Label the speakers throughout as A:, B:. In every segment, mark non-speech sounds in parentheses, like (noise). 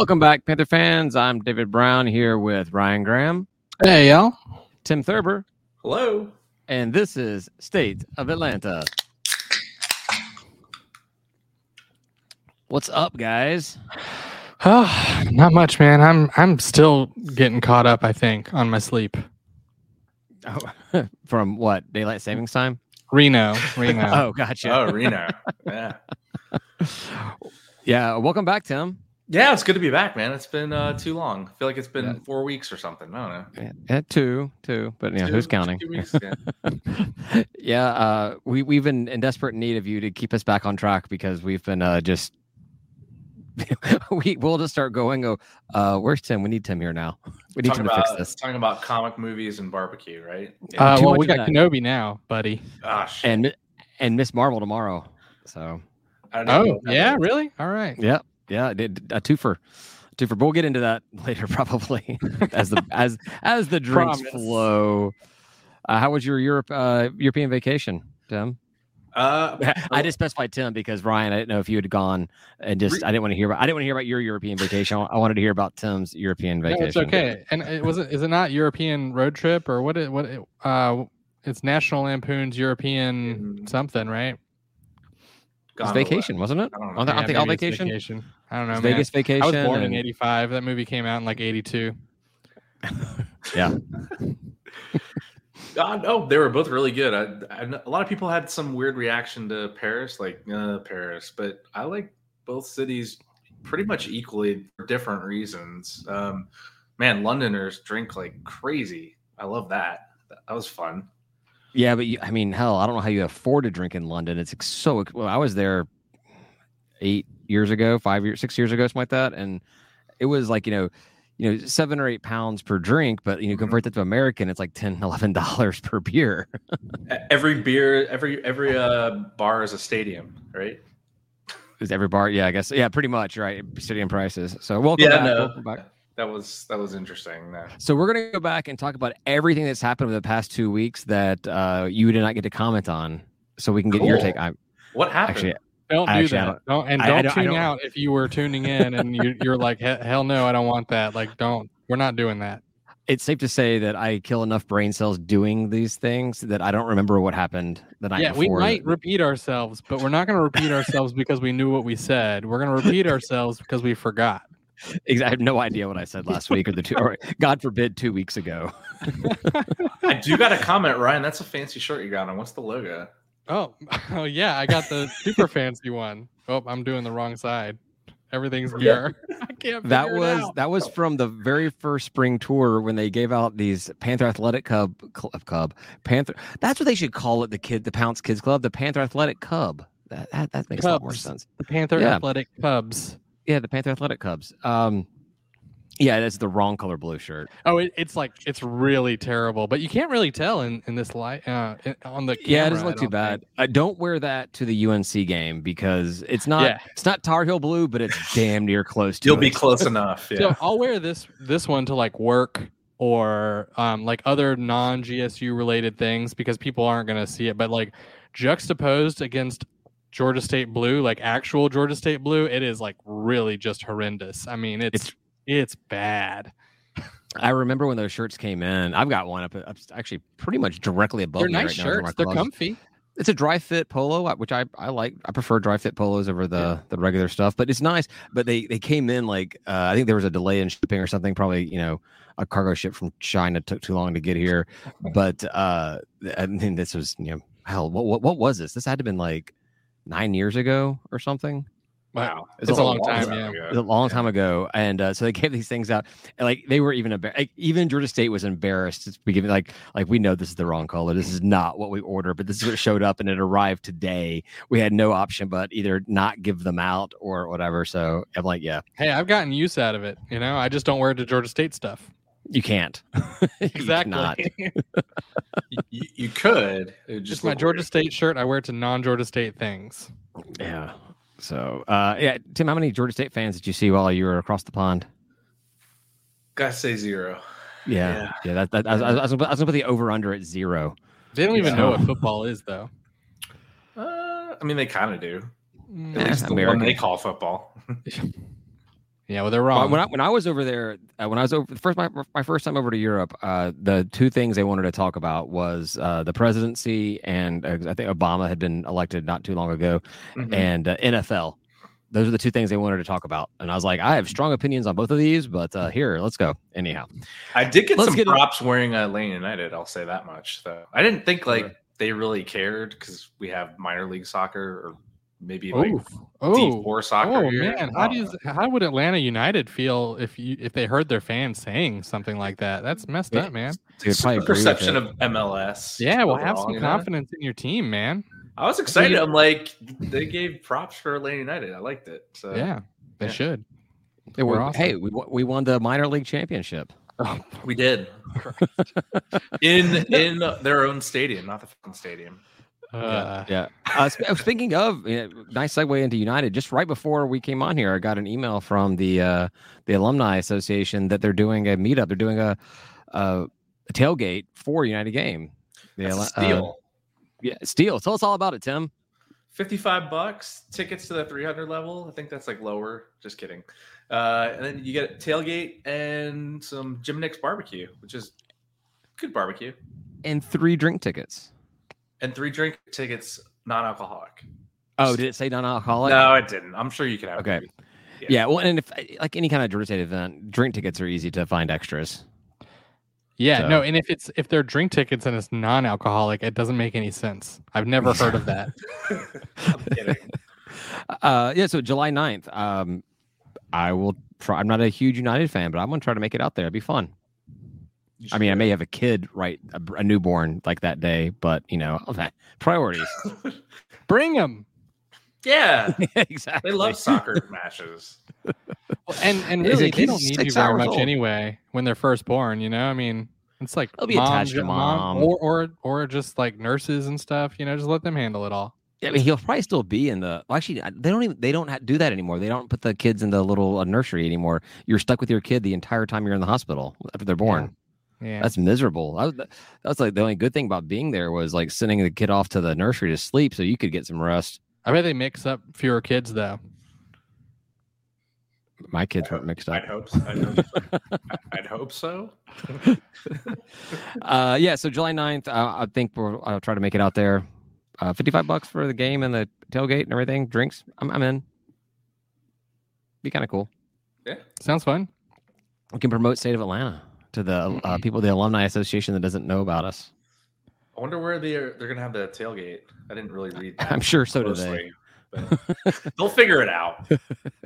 A: Welcome back, Panther fans. I'm David Brown here with Ryan Graham,
B: Hey, y'all.
A: Tim Thurber,
C: Hello.
A: and this is State of Atlanta. What's up, guys?
B: Oh, not much, man. I'm I'm still getting caught up. I think on my sleep.
A: Oh, (laughs) from what? Daylight savings time?
B: Reno, Reno. (laughs)
A: Oh, gotcha.
C: Oh, Reno. yeah. (laughs)
A: Yeah, welcome back, Tim.
C: Yeah, it's good to be back, man. It's been uh, too long. I feel like it's been
A: Yeah.
C: four weeks or something. I don't know.
A: Yeah, yeah, two, two, but yeah,
C: Two-
A: who's counting?
C: weeks, yeah. (laughs)
A: yeah, uh, we we've been in desperate need of you to keep us back on track because we've been uh, just (laughs) we we'll just start going. Go, uh, where's Tim? We need Tim here now. (laughs) We need
C: talking
A: Tim to
C: about
A: fix this.
C: talking about comic movies and barbecue, right?
B: Uh, well, we
A: of
B: got
A: that.
B: Kenobi now, buddy.
C: Gosh.
A: And and Miss Marvel tomorrow. So
C: I don't know
B: Oh, yeah, really? All right.
A: yeah, yeah, I did a twofer. Twofer. But we'll get into that (laughs) later, probably (laughs) as the as as the drinks
B: Promise.
A: flow. Uh, how was your Europe uh, European vacation, Tim?
C: Uh, (laughs)
A: I just specified Tim because Ryan, I didn't know if you had gone and just I didn't want to hear about I didn't want to hear about your European vacation. I wanted to hear about Tim's European
B: No,
A: vacation.
B: it's okay. And it was it is it not European road trip or what? It, what? It, uh, it's National Lampoon's European
C: Mm.
B: something, right?
A: It's
C: gone
A: vacation, wasn't it?
C: I don't
A: I
C: know.
A: don't think all
B: maybe it's
A: vacation.
B: I don't know. Man.
A: Vegas vacation.
B: I was born in '85. That movie came out in like '82. (laughs)
A: Yeah.
C: God, (laughs) no, they were both really good. I, I, a lot of people had some weird reaction to Paris, like uh, Paris, but I like both cities pretty much equally for different reasons. Um, man, Londoners drink like crazy. I love that. That was fun.
A: Yeah, but you, I mean, hell, I don't know how you afford to drink in London. It's so well. I was there eight years ago, five years, six years ago, something like that, and it was like you know, you know, seven or eight pounds per drink. But you know,
C: Mhm.
A: convert that to American, it's like 10 (laughs) dollars per beer.
C: Every beer, every every (laughs) uh, bar is a stadium, right?
A: Is every bar? Yeah, I guess. Yeah, pretty much. Right, stadium prices. So welcome
C: yeah,
A: back.
C: no,
A: welcome back.
C: That was that was interesting. No.
A: So we're gonna go back and talk about everything that's happened over the past two weeks that uh, you did not get to comment on, so we can get your take. I,
C: What happened?
A: actually,
B: Don't do
A: Actually,
B: that. Don't, and
A: I- I
B: don't
A: don't- I
B: tune
A: don't-
B: out if you were tuning in and you, you're like, hell no, I don't want that. Like, don't. We're not doing that.
A: it's safe to say that I kill enough brain cells doing these things that I don't remember what happened the night
B: yeah,
A: before.
B: we might repeat ourselves, but we're not going to repeat ourselves because we knew what we said. We're going to repeat ourselves because we forgot.
A: Ex- I have no idea what I said last week or the two, or (laughs) God forbid, two weeks ago.
C: I do got a comment, Ryan. That's a fancy shirt you got on. What's the logo?
B: Oh, (laughs) oh yeah, I got the super fancy one. Oh, I'm doing the wrong side. Everything's mirror. (laughs) I can't.
A: That
B: figure it
A: was
B: out.
A: that was from the very first spring tour when they gave out these Panther Athletic Cub Club Cub Panther. That's what they should call it. The kid, the Pounce Kids Club, the Panther Athletic Cub. That that, that makes a lot more sense.
B: the Panther
A: Yeah.
B: Athletic Cubs.
A: Yeah, the Panther Athletic Cubs. Um, yeah, that's the wrong color blue shirt.
B: Oh, it, it's like it's really terrible, but you can't really tell in in this light uh, on the.
A: yeah, it doesn't look too
B: don't
A: bad.
B: think.
A: Uh, don't wear that to the UNC game because it's not
B: Yeah.
A: it's not Tar Heel blue, but it's (laughs) damn near close to
C: You'll be (laughs) close enough. Yeah.
B: So I'll wear this this one to like work or um like other non GSU related things because people aren't gonna see it. But like juxtaposed against Georgia State blue, like actual Georgia State blue, it is like really just horrendous. I mean, it's it's, bad.
A: I remember when those shirts came in. I've got one up, up actually pretty much directly above
B: They're
A: me
B: nice
A: right now.
B: shirts. They're comfy.
A: It's a dry fit polo, which I, I like. I prefer dry fit polos over the the regular stuff, but it's nice. But they they came in like uh, I think there was a delay in shipping or something. Probably you know a cargo ship from China took too long to get here. But uh, I mean this was you know hell what what, what was this? This had to have been like nine years ago or something.
B: Wow,
A: It's
B: it's,
A: a
B: a long,
A: long
B: time.
C: time
B: Yeah.
C: ago.
A: A long
C: Yeah.
A: time ago, and uh, so they (laughs) gave these things out. And like they were even embar- like, even Georgia State was embarrassed to be giving like like we know this is the wrong color. This is not what we ordered, but this is what showed up, and it arrived today. We had no option but either not give them out or whatever. So I'm like, yeah,
B: Hey, I've gotten use out of it. You know, I just don't wear it to Georgia State stuff.
A: You can't. (laughs) You (laughs)
B: Exactly.
A: cannot. (laughs)
C: you, you could. It
B: just
C: just
B: my Georgia
C: weird.
B: State shirt. I wear it to non Georgia State things.
A: Yeah. So uh, yeah, Tim, how many Georgia State fans did you see while you were across the pond?
C: Gotta say zero.
A: Yeah, yeah. that, that I, was, I, was, I was gonna put the over under at zero.
B: They don't even
C: Yeah.
B: know what football is, though.
C: Uh, I mean, they kind of do. At least the
A: American.
C: one they call football.
B: Yeah, well, they're
A: Well,
B: wrong.
A: When I when I was over there, uh, when I was over the first my my first time over to Europe, uh, the two things they wanted to talk about was uh, the presidency and uh, I think Obama had been elected not too long ago,
C: Mhm.
A: and uh, NFL. Those are the two things they wanted to talk about, and I was like, I have strong opinions on both of these, but uh, here, let's go. Anyhow,
C: I did get
A: Let's
C: some
A: get it-
C: props wearing a Lane United. I'll say that much. Though I didn't think like
A: Sure.
C: they really cared because we have minor league soccer or maybe like
B: oh,
C: D
B: oh,
C: four soccer.
B: oh
C: here.
B: man, how
C: don't
B: do you, how would Atlanta United feel if you if they heard their fans saying something like that? That's messed
A: Yeah.
B: up, man.
A: so you'd
C: It's
A: probably
C: the
A: agree with
C: perception of MLS.
B: Yeah, well, have some confidence in your team, man.
C: I was excited. I'm like, they gave props for Atlanta United. I liked it. So
B: yeah, they
C: yeah.
B: should.
A: Yeah,
B: we're
A: we're-
B: awesome.
A: Hey, we won- we won the minor league championship. Oh.
C: we did (laughs) in in their own stadium, not the fucking stadium.
B: Uh,
A: Yeah. Uh, sp- uh, speaking of, yeah, nice segue into United. Just right before we came on here, I got an email from the uh, the alumni association that they're doing a meetup. They're doing a, a, a tailgate for United game. The
C: That's a steal.
A: Uh, yeah, steal. Tell us all about it, Tim.
C: 55 bucks tickets to the 300 level i think that's like lower just kidding uh and then you get a tailgate and some jim Nick's barbecue which is good barbecue
A: And three drink tickets.
C: And three drink tickets non-alcoholic
A: Oh, did it say non-alcoholic?
C: no it didn't i'm sure you can have
A: Okay.
C: Yeah.
A: Yeah. Well, and if like any kind of Georgia State event, drink tickets are easy to find extras.
B: yeah,
A: So-
B: no, and if it's if they're drink tickets and it's non-alcoholic, it doesn't make any sense. I've never heard of that. (laughs) (laughs)
C: i'm kidding
A: Uh, yeah. So July 9th, um, I will try. I'm not a huge United fan, but I'm gonna try to make it out there. It'd be fun. I mean, I may have a kid, right, a, a newborn like that day, but you know, okay, priorities. (laughs)
B: Bring them.
C: yeah (laughs)
A: exactly.
C: they love soccer matches
B: And and really, they don't need you very much
A: old?
B: anyway when they're first born. You know, I mean, it's like
A: They'll be attached to
B: ju-
A: mom.
B: or or or just like nurses and stuff. You know, just let them handle it all.
A: Yeah, I mean, he'll probably still be in the. Well, actually, they don't even. They don't ha- do that anymore. They don't put the kids in the little uh, nursery anymore. You're stuck with your kid the entire time you're in the hospital after they're born.
B: Yeah.
A: That's miserable. I, was- that's like the only good thing about being there was like sending the kid off to the nursery to sleep so you could get some rest.
B: I bet they mix up fewer kids though.
A: My kids weren't mixed up.
C: i'd hope so. I'd hope so, (laughs) I'd hope so. (laughs)
A: uh, yeah, so July 9th, uh, I think we'll, I'll try to make it out there. Uh, 55 bucks for the game and the tailgate and everything, drinks. I'm, I'm in. Be kind of cool. Yeah.
B: Sounds fun.
A: We can promote State of Atlanta to the uh, people, the Alumni Association that doesn't know about us.
C: i wonder where they're they're gonna have the tailgate i didn't really read that
A: I'm sure so do they.
C: But (laughs) they'll figure it out (laughs)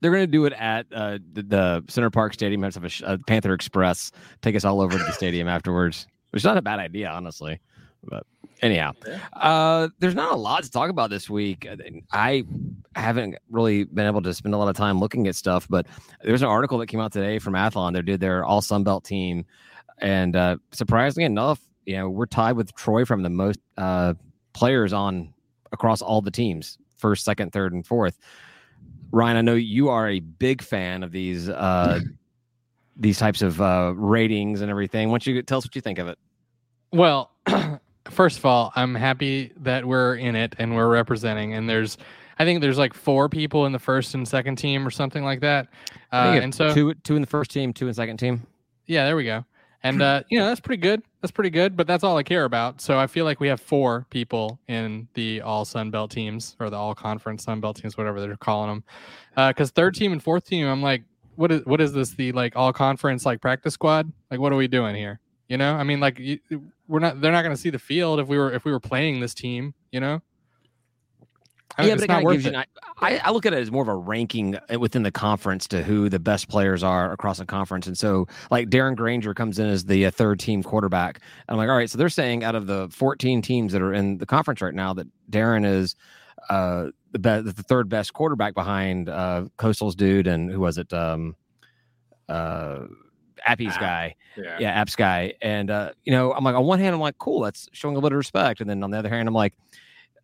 A: They're going to do it at uh, the, the Center Parc Stadium. Have a, a Panther Express take us all over to the stadium afterwards, which is not a bad idea, honestly. But anyhow, uh, there's not a lot to talk about this week. I haven't really been able to spend a lot of time looking at stuff, but there's an article that came out today from Athlon. They did their All Sun Belt team, and uh, surprisingly enough, you know, we're tied with Troy from the most uh, players on across all the teams, first, second, third, and fourth. Ryan, I know you are a big fan of these uh, these types of uh, ratings and everything. Why don't you tell us what you think of it?
B: Well, (clears throat) first of all, I'm happy that we're in it and we're representing. And there's, I think there's like four people in the first and second team or something like that. Uh, and so,
A: two two in the first team, two in second team.
B: yeah, there we go. (laughs) And uh, you know that's pretty good. That's pretty good. But that's all I care about. So I feel like we have four people in the all Sun Belt teams or the all conference Sun Belt teams, whatever they're calling them. Because third team and fourth team, I'm like, what is what is this? The like all conference like practice squad? Like what are we doing here? You know, I mean, like you, we're not. They're not going to see the field if we were if we were playing this team. You know. I-
A: yeah,
B: it's
A: but it
B: not
A: kind of gives you.
B: it.
A: An, I, I look at it as more of a ranking uh, within the conference to who the best players are across the conference, and so like Darren Grainger comes in as the uh, third team quarterback. And I'm like, all right, so they're saying out of the 14 teams that are in the conference right now that Darren is uh, the be- the third best quarterback behind uh, Coastal's dude and who was it? Um, uh, Appy's
C: App.
A: guy
C: yeah
A: yeah, apps guy. And uh, you know, I'm like on one hand, I'm like, cool, that's showing a bit of respect. And then on the other hand, I'm like,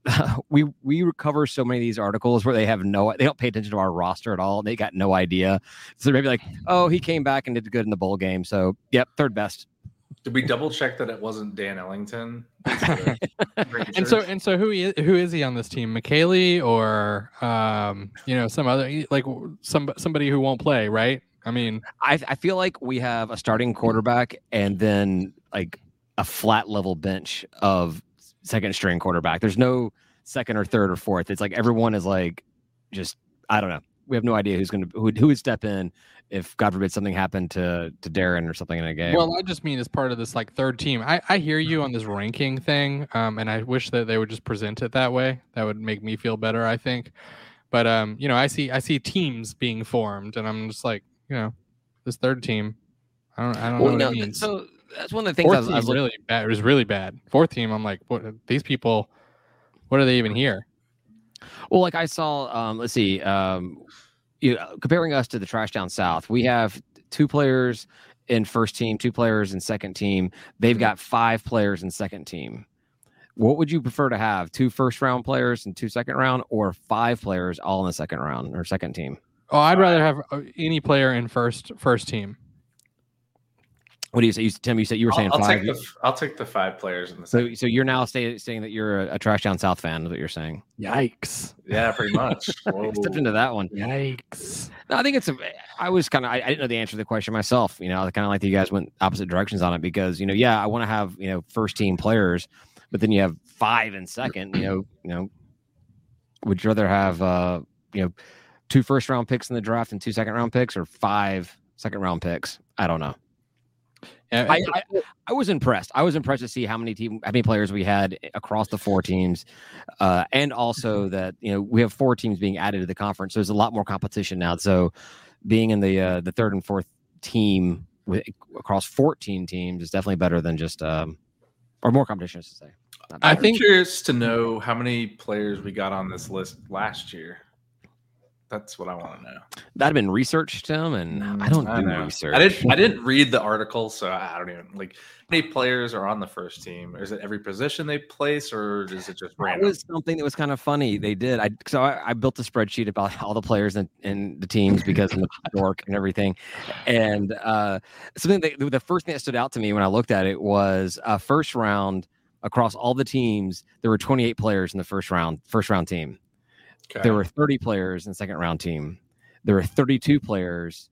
A: (laughs) we we recover so many of these articles where they have no they don't pay attention to our roster at all. They got no idea. So maybe like, (sighs) oh, he came back and did good in the bowl game. So yep, third best.
C: Did we double check that it wasn't Dan Ellington? (laughs)
B: and so and so who is who is he on this team? McKaylee or um, you know some other like some somebody who won't play, right? I mean,
A: I I feel like we have a starting quarterback and then like a flat level bench of second string quarterback. There's no second or third or fourth. It's like everyone is like just I don't know. We have no idea who's going to who, who would step in if God forbid something happened to to Darren or something in a game.
B: Well, I just mean as part of this like third team. I I hear you on this ranking thing, um, and I wish that they would just present it that way. That would make me feel better. I think, but um, you know, I see I see teams being formed, and I'm just like, you know, this third team. I don't I don't well, know what no, it means.
A: So that's one of the things Fourth I was, I was
B: really bad. It was really bad. Fourth team, I'm like, what? These people, what are they even here?
A: Well, like I saw, um, let's see, um, you know, comparing us to the Trash Down South, we have two players in first team, two players in second team. They've mm-hmm. got five players in second team. What would you prefer to have? Two first round players and two second round, or five players all in the second round or second team?
B: Oh, I'd rather have uh, any player in first first team.
A: What do you say, you, Tim? You said you were saying
C: I'll,
A: five.
C: Take the, I'll take the five players in the.
A: So, so you're now say, saying that you're a, a, trash down south fan. Is what you're saying?
B: Yikes!
C: Yeah, pretty much. (laughs)
A: Stepped into that one.
B: Yikes!
A: No, I think it's a. I was kind of. I, I, didn't know the answer to the question myself. You know, I kind of like that you guys went opposite directions on it because you know, yeah, I want to have you know first team players, but then you have five in second. You know, you know, would you rather have uh you know two first round picks in the draft and two second round picks, or five second round picks? I don't know. I, I, I, was impressed. I was impressed to see how many team, how many players we had across the four teams, uh, and also mm-hmm. that you know we have four teams being added to the conference. So there's a lot more competition now. So being in the uh, the third and fourth team with, across 14 teams is definitely better than just um, or more competition, I should say.
C: I think curious to know how many players we got on this list last year. That's what I want to know.
A: That'd been researched, Tim, and I mm, don't I do know. research.
C: I didn't. I didn't read the article, so I don't even like. How many players are on the first team? Is it every position they place, or is it just random?
A: That was something that was kind of funny. They did. I so I, I built a spreadsheet about all the players in, in the teams because of (laughs) the dork and everything, and uh, something that the first thing that stood out to me when I looked at it was uh, first round across all the teams. There were 28 players in the first round. First round team. Okay. There were 30 players in second round team. There were 32 players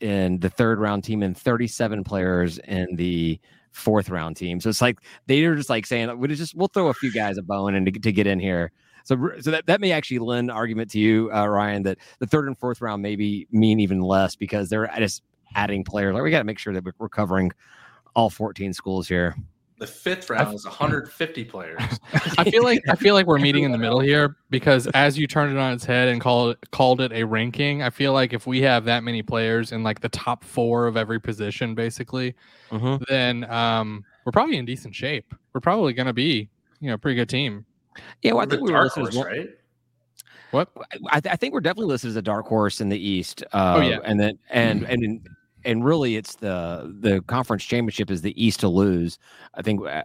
A: in the third round team and 37 players in the fourth round team. So it's like they are just like saying we just we'll throw a few guys a bone and to, to get in here. So so that, that may actually lend argument to you, uh, Ryan, that the third and fourth round maybe mean even less because they're just adding players. Like we got to make sure that we're covering all 14 schools here.
C: The fifth round is 150 players. (laughs)
B: I feel like I feel like we're meeting in the middle here because (laughs) as you turned it on its head and called called it a ranking, I feel like if we have that many players in like the top four of every position, basically, mm-hmm. then um, we're probably in decent shape. We're probably going to be, you know, a pretty good team.
A: Yeah, well, I think we were listed
C: as one, right.
B: What
A: I, th- I, think we're definitely listed as a dark horse in the East. Uh, oh yeah, and then and and in, and really it's the the conference championship is the East to lose. I think uh,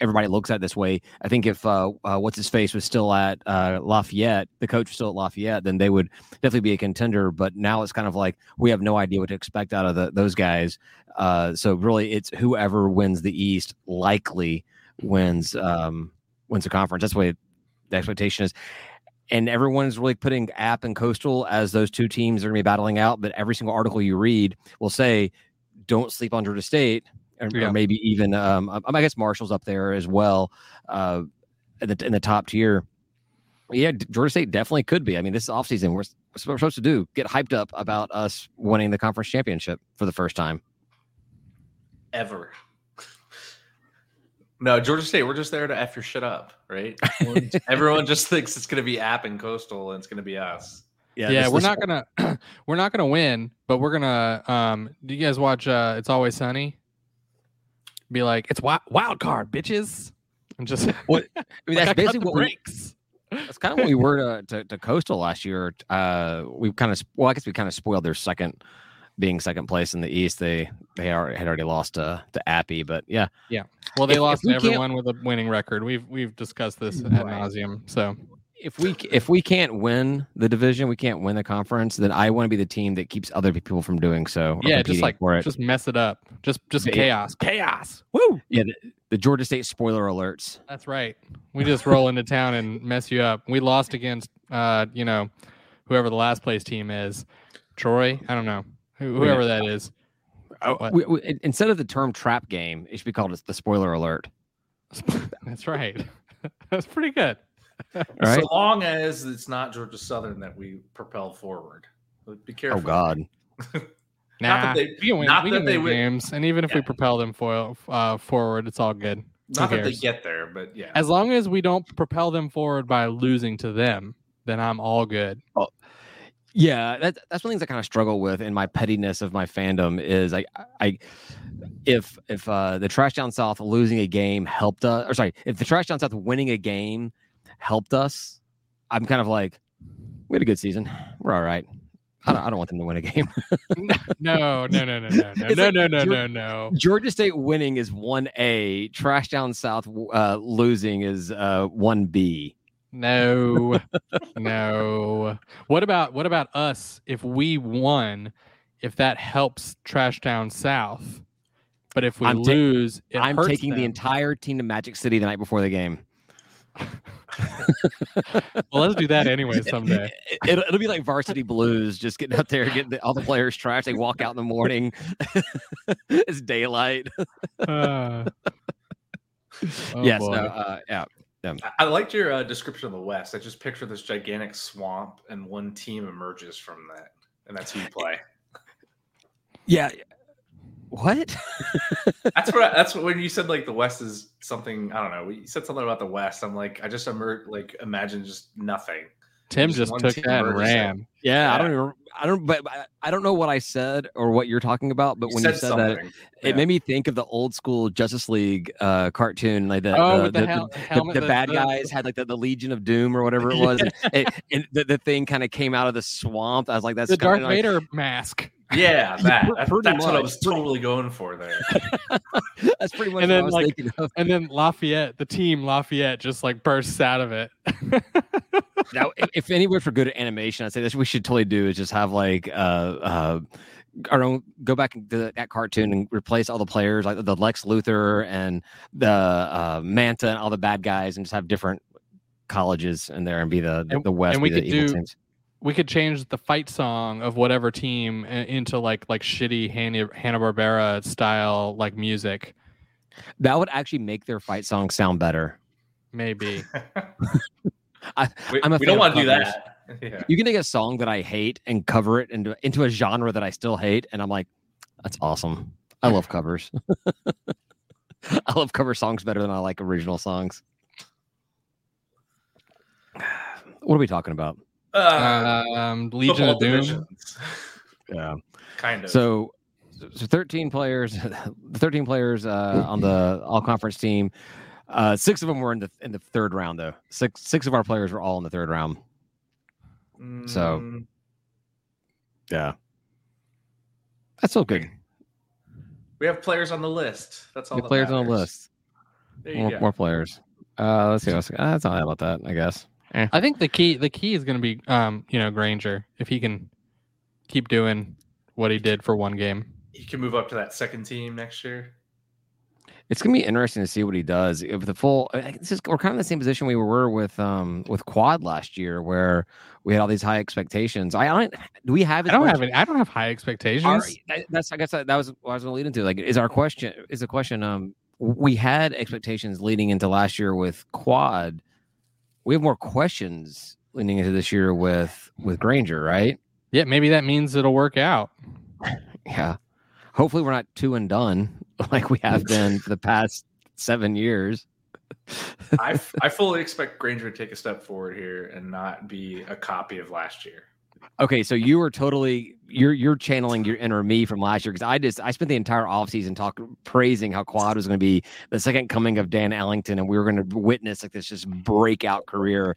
A: everybody looks at this way. I think if uh, uh, what's his face was still at uh, Lafayette, the coach was still at Lafayette, then they would definitely be a contender. But now it's kind of like we have no idea what to expect out of the, those guys. Uh, so really, it's whoever wins the East likely wins um, wins the conference. That's the way the expectation is and everyone's really putting App and Coastal as those two teams are going to be battling out. But every single article you read will say, "Don't sleep on Georgia State," or, yeah. or maybe even um, I guess Marshall's up there as well uh, in the in the top tier. Yeah, Georgia State definitely could be. I mean, this is offseason. We're, what we're supposed to do get hyped up about us winning the conference championship for the first time
C: ever. No, Georgia State, we're just there to F your shit up, right? Everyone (laughs) just thinks it's going to be App and Coastal and it's going to be us.
B: Yeah, yeah, we're not gonna (clears throat) we're not gonna win, but we're gonna. Um, do you guys watch uh, "It's Always Sunny"? Be like, it's wild, wild card, bitches, and just (laughs)
A: what I mean. That's basically what breaks. we. That's kind of what we were to, to, to Coastal last year. Uh, we kind of well, I guess we kind of spoiled their second being second place in the East, they they are, had already lost to to Appy. But yeah,
B: yeah. Well, they if, lost if we everyone with a winning record. We've we've discussed this right. ad nauseum. So
A: if we if we can't win the division, we can't win the conference. Then I want to be the team that keeps other people from doing so.
B: Yeah, just like
A: for it.
B: just mess it up. Just just
A: Yeah.
B: chaos. Chaos. Woo!
A: yeah, the, the Georgia State spoiler alerts.
B: That's right. We just roll into town and mess you up. We lost against uh, you know, whoever the last place team is. Troy? I don't know. Who, whoever that is.
A: Oh, we, we, instead of the term trap game, it should be called the spoiler alert. (laughs)
B: That's right. (laughs) That's pretty good. (laughs)
A: All right.
C: So long as it's not Georgia Southern that we propel forward. Be careful.
A: Oh God.
B: Nah,
C: Not that they-
B: we can win,
C: not
B: we
C: that
B: can
C: they
B: win
C: would-
B: games, and even if we propel them foil, uh, forward, it's all good.
C: Not that they get there, but yeah.
B: As long as we don't propel them forward by losing to them, then I'm all good.
A: Yeah, that, that's one of the things I kind of struggle with in my pettiness of my fandom is I, I, if if uh, the Trash Down South losing a game helped us, or sorry, if the Trash Down South winning a game helped us, I'm kind of like, we had a good season, we're all right. I don't, I don't want them to win a game.
B: No, no, no, no, no, no, no,
A: like
B: no, no, no, no.
A: Georgia State winning is one A, Trash Down South uh, losing is uh, one B.
B: No, (laughs) no. What about what about us if we won? If that helps Trash Down South, but if we
A: I'm ta-
B: lose, it
A: I'm taking the entire team to Magic City the night before the game. (laughs)
B: Well, let's do that anyway someday. (laughs)
A: It, will be like varsity blues, just getting out there, getting the, all the players trash. They walk out in the morning. it's daylight.
B: Uh, oh
A: yes. No, uh, yeah.
C: I- I liked your uh, description of the West. I just picture this gigantic swamp, and one team emerges from that, and that's who you play.
A: Yeah. What?
C: That's what. (laughs) I, that's what when you said like the West is something. I don't know. You said something about the West. I'm like, I just emer- like imagine just nothing.
B: Tim
C: just
B: just took that and ran.
A: Yeah, I don't even. I don't. But I- don't know what I said or what you're talking about. But when you said that,
C: something.
A: it made me think of the old school Justice League uh, cartoon, like the
B: Oh,
A: the,
B: the, hel-
A: the-
B: helmet,
A: the bad guys had like the, Legion of Doom or whatever it (laughs) was, and, it, and the, the thing kind of came out of the swamp. I was like, "That's
B: the Darth
A: like,
B: Vader mask.
C: Yeah, (laughs) that. That's,
A: Pretty
C: that's what I was totally going for there. (laughs)
A: That's pretty much
B: And
A: what I
B: then,
A: was
B: like,
A: thinking of.
B: And then Lafayette, the team Lafayette, just like bursts out of it. (laughs)
A: Now, if, if anywhere for good animation, I'd say this we should totally do is just have like uh uh our own go back to that cartoon and replace all the players like the Lex Luthor and the uh, Manta and all the bad guys and just have different colleges in there and be the
B: And-
A: the West
B: and we
A: the
B: could
A: evil
B: do-
A: teams.
B: We could change the fight song of whatever team into like like shitty Hanna Barbera style like music.
A: That would actually make their fight song sound better.
B: Maybe. (laughs)
C: we,
A: I'm a
C: we don't want to do that. Yeah.
A: You can take a song that I hate and cover it into into a genre that I still hate, and I'm like, that's awesome. I love covers. (laughs) I love cover songs better than I like original songs. (sighs) What are we talking about?
C: Uh,
B: um, Legion of Doom.
C: divisions. (laughs)
A: Yeah.
C: Kind of.
A: So, so 13 players, (laughs) 13 players uh, on the all conference team. Uh, six of them were in the in the third round though. Six six of our players were all in the third round. so-
C: Mm,
A: Yeah. That's so good.
C: we have players on the list. That's all. That
A: players on the list. More, more players. Uh, let's see. What's, uh, that's bad about that, I guess.
B: I think the key the key is going to be um you know Grainger if he can keep doing what he did for one game.
C: He can move up to that second team next year.
A: It's gonna be interesting to see what he does. If the full, this is, we're kind of in the same position we were with um with Quad last year, where we had all these high expectations. I don't. Do we have?
B: I don't
A: much-
B: have any, I don't have high expectations.
A: Our, that- that's I guess that, that was what I was going to lead into. Like, is our question is the question? Um, we had expectations leading into last year with Quad. We have more questions leading into this year with with Grainger, right?
B: yeah, maybe that means it'll work out. (laughs)
A: Yeah. Hopefully, we're not two and done (laughs) like we have been for the past seven years.
C: I, f- I fully expect Grainger to take a step forward here and not be a copy of last year.
A: Okay, so you were totally you're you're channeling your inner me from last year because I just I spent the entire offseason talking praising how Quad was going to be the second coming of Dan Ellington and we were going to witness like this just breakout career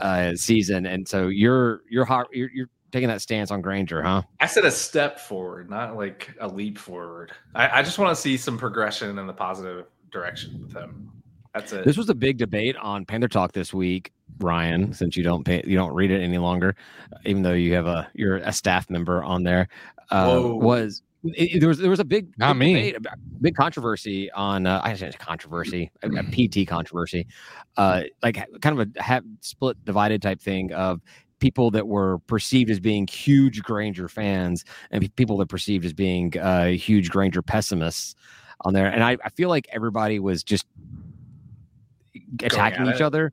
A: uh season and so you're you're hot you're, you're taking that stance on Grainger, huh?
C: I said a step forward, not like a leap forward. I, I just want to see some progression in the positive direction with him. That's it.
A: This was a big debate on Panther Talk this week Ryan, since you don't pay, you don't read it any longer, even though you have a you're a staff member on there. Uh, was it, there was there was a big
B: Not
A: big
B: me.
A: debate, a big controversy on uh, I say controversy a, controversy, a PT controversy, uh, like kind of a ha- split divided type thing of people that were perceived as being huge Grainger fans and people that perceived as being uh, huge Grainger pessimists on there, and I, I feel like everybody was just attacking each
C: it.
A: other.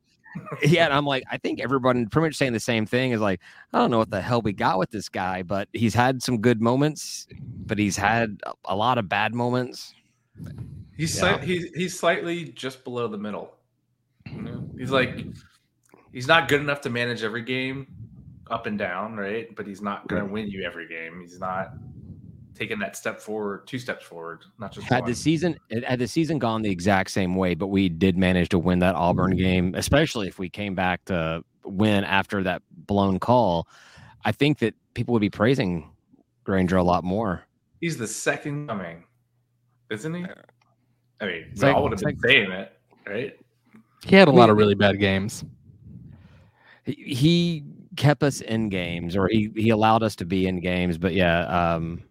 A: Yeah, and I'm like, I think everyone pretty much saying the same thing is like, I don't know what the hell we got with this guy, but he's had some good moments, but he's had a, a lot of bad moments.
C: He's
A: Yeah.
C: slight, he's he's slightly just below the middle. You know? He's like he's not good enough to manage every game up and down, right? But he's not going to win you every game. He's not taking that step forward, two steps forward, not just
A: Had
C: one.
A: the season had the season gone the exact same way, but we did manage to win that Auburn game, especially if we came back to win after that blown call. I think that people would be praising Grainger a lot more.
C: He's the second coming, isn't he? I mean,
A: It's
C: we
A: like-
C: all would have
A: it's
C: been saying it, right?
B: He had a lot of really bad games.
A: he, he kept us in games or he he allowed us to be in games but yeah um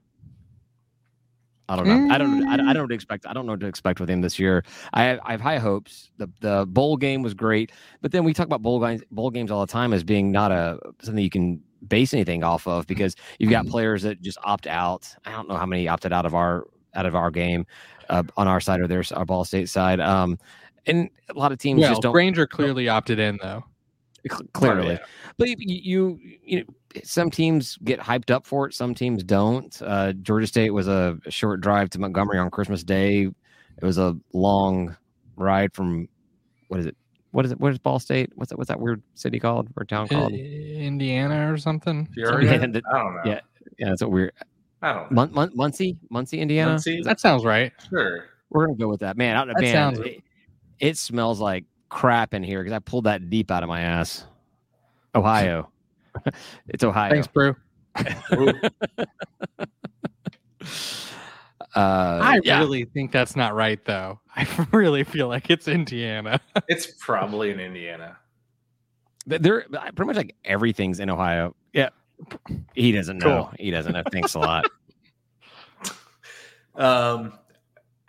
A: I don't know. I don't. I, I don't know expect. I don't know what to expect with him this year. I have, I have high hopes. The the bowl game was great, but then we talk about bowl games bowl games all the time as being not a something you can base anything off of because you've got players that just opt out. I don't know how many opted out of our out of our game uh, on our side or their our Ball State side. Um, and a lot of teams
B: Well,
A: just don't
B: Grainger clearly opted in though.
A: Cl- clearly.
C: Oh, yeah.
A: But you, you, you know, some teams get hyped up for it. Some teams don't. Uh, Georgia State was a short drive to Montgomery on Christmas Day. It was a long ride from what is it? What is it? What is Ball State? What's that? What's that weird city called or town called?
B: Indiana or something.
C: Peoria?
A: Yeah, the-
C: I don't know.
A: yeah. Yeah, that's what weird.
C: I don't know.
A: Mun- Mun- Muncie, Muncie, Indiana.
C: Muncie?
B: That sounds right.
C: Sure.
A: We're gonna go with that, man. I,
B: That
A: man,
B: sounds-
A: it, it smells like crap in here because I pulled that deep out of my ass. Ohio. (laughs) it's Ohio.
B: Thanks, Brew. (laughs)
A: Uh,
B: I
A: yeah.
B: really think that's not right though. (laughs) I really feel like it's Indiana.
C: it's probably in Indiana.
A: Th- There, pretty much like everything's in Ohio. Yeah, he doesn't know. He doesn't know. Thanks a lot.
C: Um,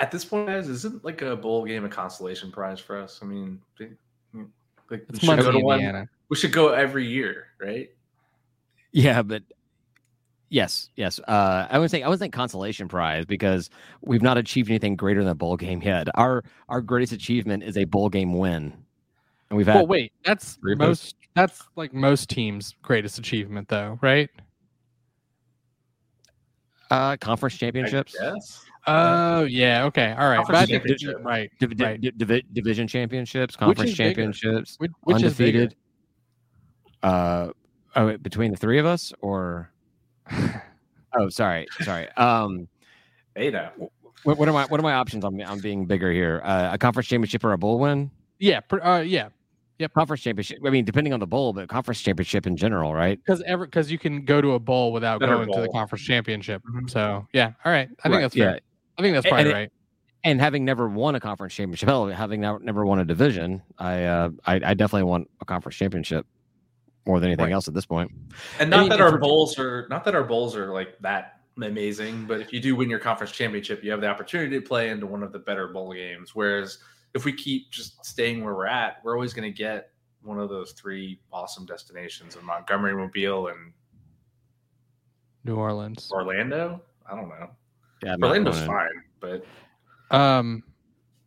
C: at this point, guys, isn't like a bowl game a consolation prize for us? I mean, like we should go to one. We should go every year, right?
A: Yeah, but yes, yes. Uh, I would say I would think consolation prize because we've not achieved anything greater than a bowl game yet. Our our greatest achievement is a bowl game win, and we've had
B: Well, wait, that's
A: Three of
B: most. That's like most teams' greatest achievement, though, right?
A: uh, conference championships,
C: Yes.
B: Oh, yeah. Okay. All right.
C: Conference
B: But I think-
C: championship.
B: right.
A: div- div-
B: right.
A: div- divi- division championships, conference
B: is
A: championships,
B: Which, which
A: undefeated. Uh, oh, wait, between the three of us, or (laughs) oh, sorry, sorry. Um.
C: Hey now.
A: What, what are my what are my options on on being bigger here? Uh, a conference championship or a bowl win?
B: Yeah. pr- Uh, yeah. yeah.
A: Conference championship. I mean, depending on the bowl, but conference championship in general, right?
B: Because ever because you can go to a bowl without
C: Better
B: going to the conference championship.
C: Mhm.
B: So yeah. All right. I think
A: Right,
B: that's fair.
A: yeah.
B: I think that's
A: And-
B: probably
A: and it-
B: right.
A: And having never won a conference championship, hell, having never, never won a division, I, uh, I I definitely want a conference championship more than anything
B: Right.
A: else at this point.
C: And not
A: Any
C: that our bowls are not that our bowls are like that amazing, but if you do win your conference championship, you have the opportunity to play into one of the better bowl games. Whereas if we keep just staying where we're at, we're always going to get one of those three awesome destinations of Montgomery, Mobile, and
B: New Orleans.
C: Orlando. I don't know.
A: Yeah,
C: Orlando's
A: going in.
C: fine, but
B: Um.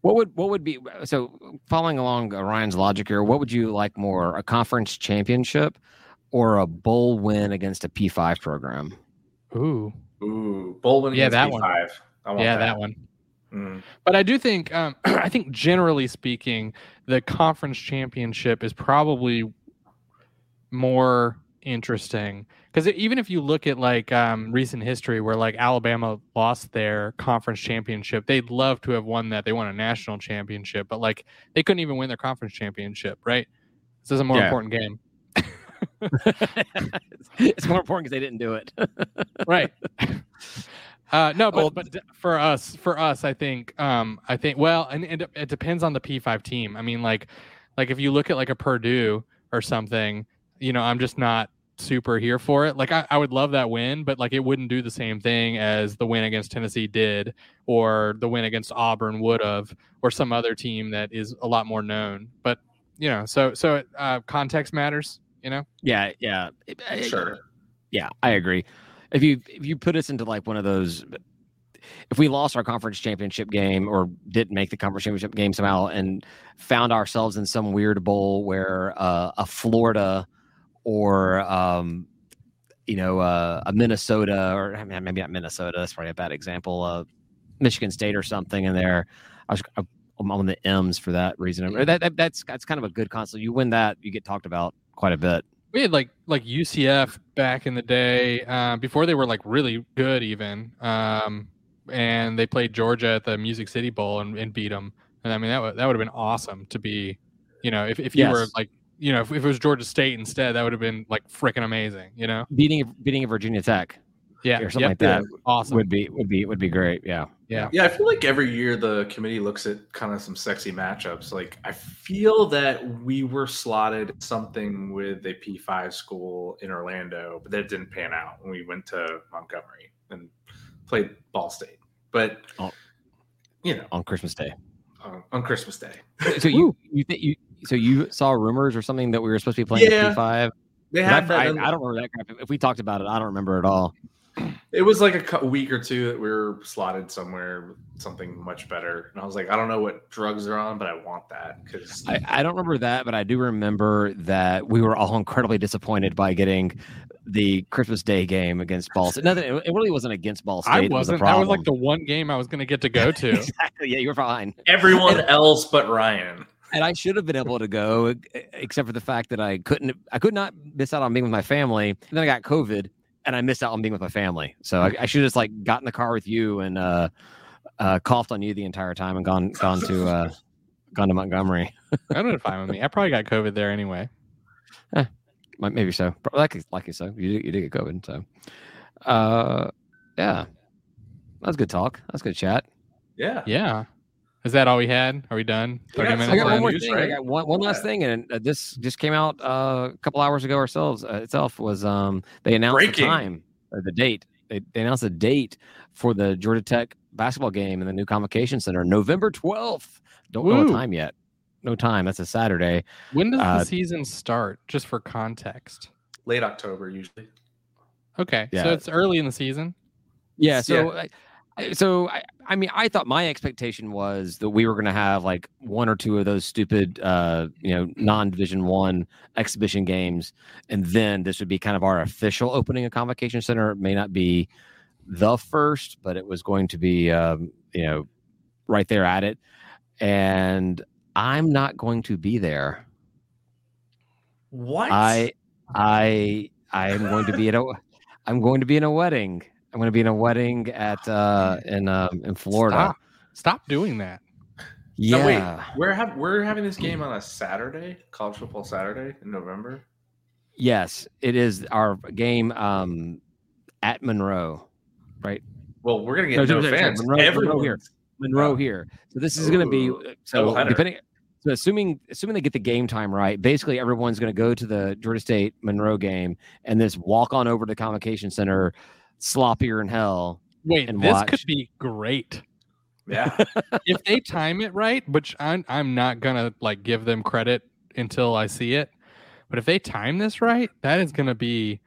A: What would what would be so following along Ryan's logic here? What would you like more, a conference championship or a bowl win against a P five program?
B: Ooh.
C: ooh, bowl win
B: Yeah,
C: against
B: that one.
C: P5. I want
B: Yeah, that one.
C: Mm.
B: But I do think, um, (clears throat) I think generally speaking, the conference championship is probably more interesting because even if you look at like um, recent history where like Alabama lost their conference championship, they'd love to have won that. They won a national championship, but like they couldn't even win their conference championship, right? This is a more
A: Yeah.
B: important game, (laughs)
A: it's more important because they didn't do it. (laughs)
B: right? Uh, no, but
A: Well-
B: but for us, for us, I think, um, I think, well, and, and it depends on the P five team. I mean, like, like if you look at like a Purdue, or something, you know, I'm just not super here for it. Like I, I would love that win, but like it wouldn't do the same thing as the win against Tennessee did, or the win against Auburn would have, or some other team that is a lot more known. But you know, so so uh, context matters. You know.
A: Yeah, yeah,
C: Sure.
A: yeah. I agree. If you if you put us into like one of those, if we lost our conference championship game or didn't make the conference championship game somehow and found ourselves in some weird bowl where uh, a Florida or um, you know uh, a Minnesota or I mean, maybe not Minnesota, that's probably a bad example. Uh, Michigan State or something in there. I was I'm on the M's for that reason. That, that that's that's kind of a good console. You win that, you get talked about quite a bit.
B: We had like like UCF back in the day uh, before they were like really good even, um, and they played Georgia at the Music City Bowl and, and beat them. And I mean that would that would have been awesome to be, you know, if, if you were like you know if, if it was Georgia State instead, that would have been like freaking amazing. You know,
A: Beating beating Virginia Tech
B: yeah,
A: or something
B: yep,
A: like that
B: awesome.
A: would be would be would be great. Yeah.
B: yeah,
C: Yeah, I feel like every year the committee looks at kind of some sexy matchups. Like I feel that we were slotted something with a P5 school in Orlando, but that didn't pan out when we went to Montgomery and played Ball State. But
A: Oh.
C: you know,
A: on Christmas Day.
C: on, on Christmas Day,
A: So you (laughs) you think you so you saw rumors or something that we were supposed to be playing
C: Yeah.
A: P five?
C: they had that.
A: I, I don't remember that crap. If we talked about it, I don't remember at all.
C: it was like a week or two that we were slotted somewhere, something much better. And I was like, I don't know what drugs are on, but I want that because
A: I, I don't remember that, but I do remember that we were all incredibly disappointed by getting the Christmas Day game against Ball State. Nothing. It really wasn't against Ball State.
B: I
A: that was the
B: wasn't. That was like the one game I was going to get to go to. (laughs)
A: exactly. Yeah, you were fine.
C: everyone else but Ryan.
A: And I should have been able to go, except for the fact that I couldn't. I could not miss out on being with my family. And then I got COVID, and I missed out on being with my family. So I, I should have just like got in the car with you and uh, uh, coughed on you the entire time and gone gone to uh, gone to Montgomery. (laughs)
B: that would have fine with me. I probably got COVID there anyway.
A: Might- Maybe so. Pro- Likely, likely so. You did, you did get COVID. So, uh, yeah, that was good talk. That was good chat.
C: Yeah.
B: Yeah. Is that all we had? Are we done? 30
C: got
B: minutes
A: I got one more
C: news,
A: thing. I got one, one last
C: Yeah.
A: thing, and uh, this just came out uh, a couple hours ago ourselves. Uh, itself was um, they announced
C: Breaking.
A: the time, or the date. They, they announced the date for the Georgia Tech basketball game in the new Convocation Center, November twelfth. Don't know
B: Woo.
A: the time yet. No time. That's a Saturday.
B: When does
A: Uh,
B: the season start? Just for context.
C: Late October usually.
B: Okay.
A: Yeah.
B: So it's early in the season.
A: Yeah. So, I, I- so I, I mean, I thought my expectation was that we were going to have like one or two of those stupid, uh, you know, non-division one exhibition games, and then this would be kind of our official opening of Convocation Center. It may not be the first, but it was going to be, um, you know, right there at it. And I'm not going to be there.
C: What?
A: I, I, I am going to be at a, I'm going to be in a wedding. I'm going to be in a wedding at uh in um in Florida.
B: Stop. Stop doing that.
A: Yeah.
C: No, wait. We're have we're having this game on a Saturday, college football Saturday in November.
A: Yes, it is our game um at Monroe. Right?
C: Well, we're gonna get
A: No,
C: no,
A: sorry, sorry,
C: fans.
A: Monroe- Monroe here. Monroe
C: Oh.
A: here. So this is going to be so
C: doubleheader.
A: depending so assuming assuming they get the game time right, basically everyone's going to go to the Georgia State Monroe game and this walk on over to Convocation Center sloppier in hell.
B: Wait,
A: And
B: this
A: watch.
B: could be great.
C: Yeah. (laughs)
B: if they time it right, which I'm I'm not gonna like give them credit until I see it. But if they time this right, that is gonna be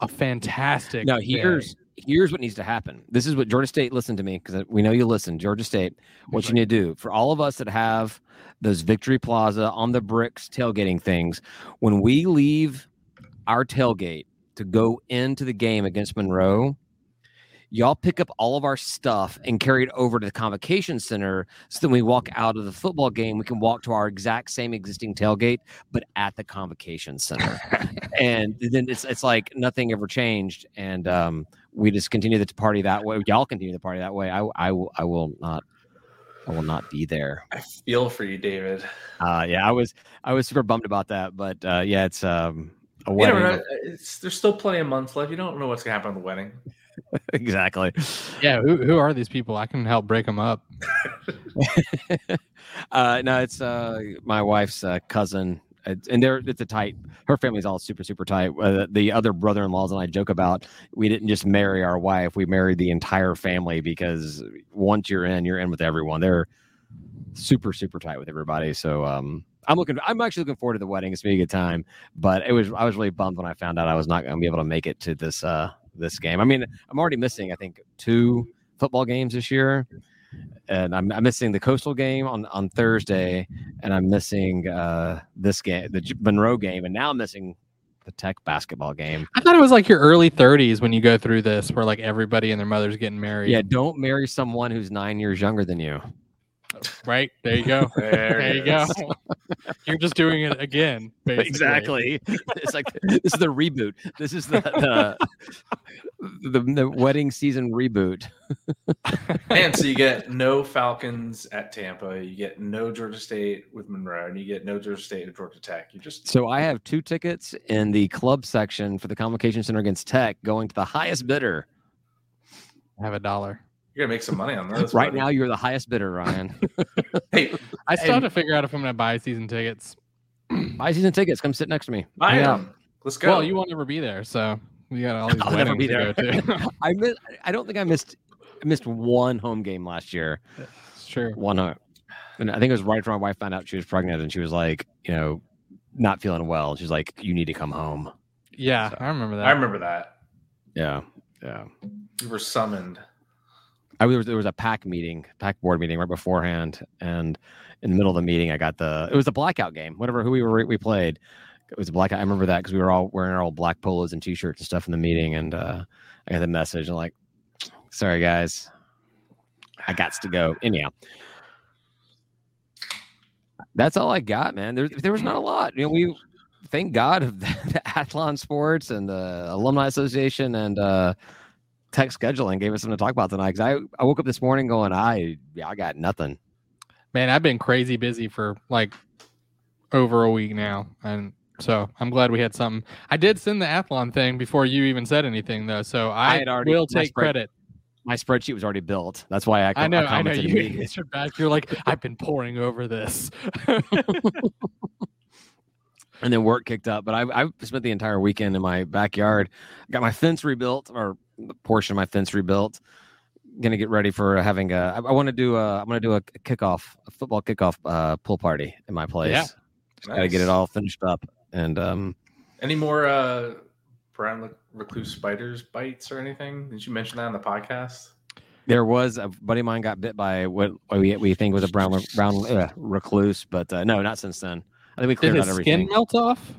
B: a fantastic.
A: Now
B: day.
A: here's here's what needs to happen. This is what Georgia State listen to me because we know you listen. Georgia State, what you need to do for all of us that have those Victory Plaza on the bricks tailgating things, when we leave our tailgate to go into the game against Monroe, y'all pick up all of our stuff and carry it over to the convocation center so that when we walk out of the football game, we can walk to our exact same existing tailgate, but at the convocation center. (laughs) and then it's it's like nothing ever changed. And um, we just continue the party that way. Y'all continue the party that way. I I will I will not I will not be there.
C: I feel for you, David.
A: Uh, yeah, I was I was super bummed about that, but uh, yeah, it's um a
C: You
A: wedding.
C: never know. It's, there's still plenty of months left. You don't know what's gonna happen at the wedding. (laughs)
A: exactly.
B: yeah. Who, who are these people? I can help break them up. (laughs)
A: uh, no, it's uh, my wife's uh, cousin It's, and they're it's a tight. Her family's all super super tight. Uh, the other brother-in-laws and I joke about we didn't just marry our wife; we married the entire family because once you're in, you're in with everyone. They're super super tight with everybody. So um, I'm looking. I'm actually looking forward to the wedding. It's gonna be a good time. But it was I was really bummed when I found out I was not gonna be able to make it to this uh this game. I mean, I'm already missing. I think two football games this year and I'm, I'm, missing the coastal game on, on Thursday, and I'm missing uh, this game, the Monroe game, and now I'm missing the Tech basketball game.
B: I thought it was like your early 30s when you go through this, where like everybody and their mother's getting married.
A: Yeah, don't marry someone who's nine years younger than you.
B: Right there, you go. There, there you go. (laughs) You're just doing it again. Basically.
A: Exactly. It's like (laughs) this is the reboot. This is the the, (laughs) the, the wedding season reboot.
C: and so you get no Falcons at Tampa. You get no Georgia State with Monroe, and you get no Georgia State at Georgia Tech. You just
A: so I have two tickets in the club section for the Convocation Center against Tech, going to the highest bidder.
B: I have a dollar.
C: You're gonna make some money on (laughs) those.
A: right buddy. now, you're the highest bidder, Ryan. (laughs)
B: hey, I still have to figure out if I'm gonna buy season tickets. (clears throat)
A: buy season tickets. Come sit next to me.
C: I am. Let's go.
B: Well, you won't ever be there, so we got all these I'll never be there. (laughs)
A: I miss, I don't think I missed I missed one home game last year.
B: It's true.
A: One home. And I think it was right after my wife found out she was pregnant, and she was like, you know, not feeling well. She's like, "You need to come home."
B: Yeah, so, I remember that.
C: I remember that.
A: Yeah, yeah.
C: You were summoned.
A: I was there was a pack meeting, pack board meeting right beforehand, and in the middle of the meeting, I got the it was a blackout game. Whatever who we were we played, it was a blackout. I remember that because we were all wearing our old black polos and t-shirts and stuff in the meeting, and uh, I got the message and like, sorry guys, I got to go. Anyhow, that's all I got, man. There there was not a lot. You know, we thank God of the, (laughs) the Athlon Sports and the Alumni Association and uh, tech scheduling gave us something to talk about tonight. Because I, I woke up this morning going, I I got nothing.
B: Man, I've been crazy busy for like over a week now, and so I'm glad we had something. I did send the Athlon thing before you even said anything, though. So I, I had already, will take spread, credit.
A: My spreadsheet was already built. That's why I.
B: I know. I, I know. You (laughs) answered back. You're like, I've been pouring over this. (laughs) (laughs)
A: and then work kicked up. But I, I spent the entire weekend in my backyard. Got my fence rebuilt, or portion of my fence rebuilt. Going to get ready for having a. I, I want to do a. I'm going to do a kickoff, a football kickoff uh, pool party in my place. Yeah, nice. got to get it all finished up. And um,
C: any more uh, brown recluse spiders bites or anything? Did you mention that on the podcast?
A: There was a buddy of mine got bit by what we, we think was a brown brown uh, recluse, but uh, no, not since then. I think we cleared
B: Did
A: his everything.
B: Skin melt off.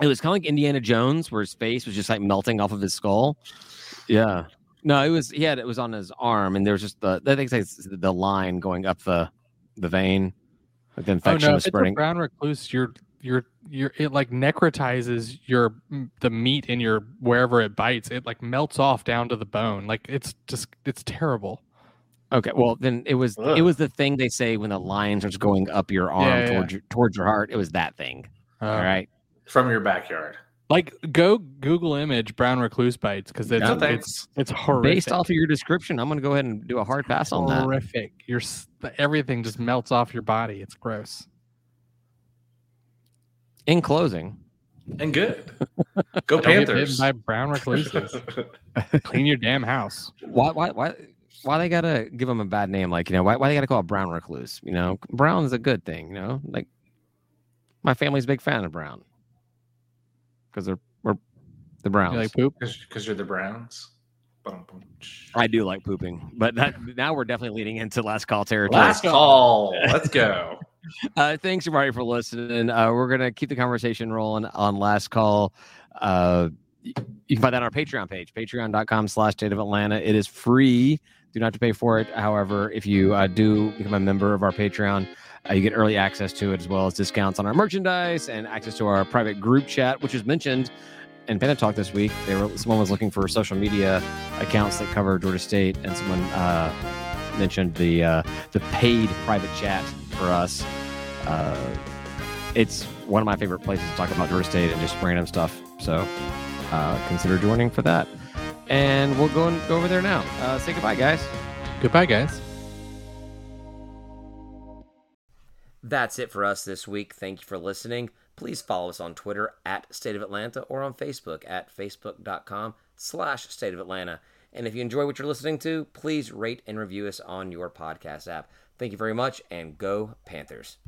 A: It was kind of like Indiana Jones, where his face was just like melting off of his skull. Yeah. No, it was he had it was on his arm, and there was just the I think it's the line going up the the vein, like the oh, infection oh, no, was spreading.
B: It's a brown recluse. You're you're you're it like necrotizes your the meat in your wherever it bites. It like melts off down to the bone. Like it's just it's terrible.
A: Okay, well then it was Ugh. it was the thing they say when the lines are just going up your arm yeah, towards yeah. your towards your heart. It was that thing. Uh, all right,
C: from your backyard.
B: Like go Google image brown recluse bites because it's, no, it's it's horrific.
A: Based off of your description, I'm going to go ahead and do a hard pass on that.
B: Horrific. Your everything just melts off your body. It's gross.
A: In closing,
C: and good. (laughs) Go Panthers!
B: by brown recluses. (laughs) Clean your damn house.
A: Why? Why? Why? Why they gotta give them a bad name? Like, you know, why, why they gotta call it brown recluse? You know, brown is a good thing. You know, like my family's a big fan of brown because they're we're the Browns.
B: You like poop
C: because you're the Browns.
A: I do like pooping, but that, now we're definitely leading into last call territory.
C: Last call. Let's go. (laughs)
A: uh, thanks everybody for listening. Uh, we're gonna keep the conversation rolling on last call. Uh, you can find that on our Patreon page, patreon.com slash state of Atlanta. It is free do not have to pay for it. However, if you uh, do become a member of our Patreon, uh, you get early access to it as well as discounts on our merchandise and access to our private group chat, which was mentioned in Panda Talk this week. They were someone was looking for social media accounts that cover Georgia State, and someone uh, mentioned the uh, the paid private chat for us. Uh, it's one of my favorite places to talk about Georgia State and just random stuff. So uh, consider joining for that and we'll go and go over there now. Uh, say goodbye, guys.
B: Goodbye, guys.
A: That's it for us this week. Thank you for listening. Please follow us on Twitter at State of Atlanta or on Facebook at facebook.com slash State of Atlanta. And if you enjoy what you're listening to, please rate and review us on your podcast app. Thank you very much and go Panthers.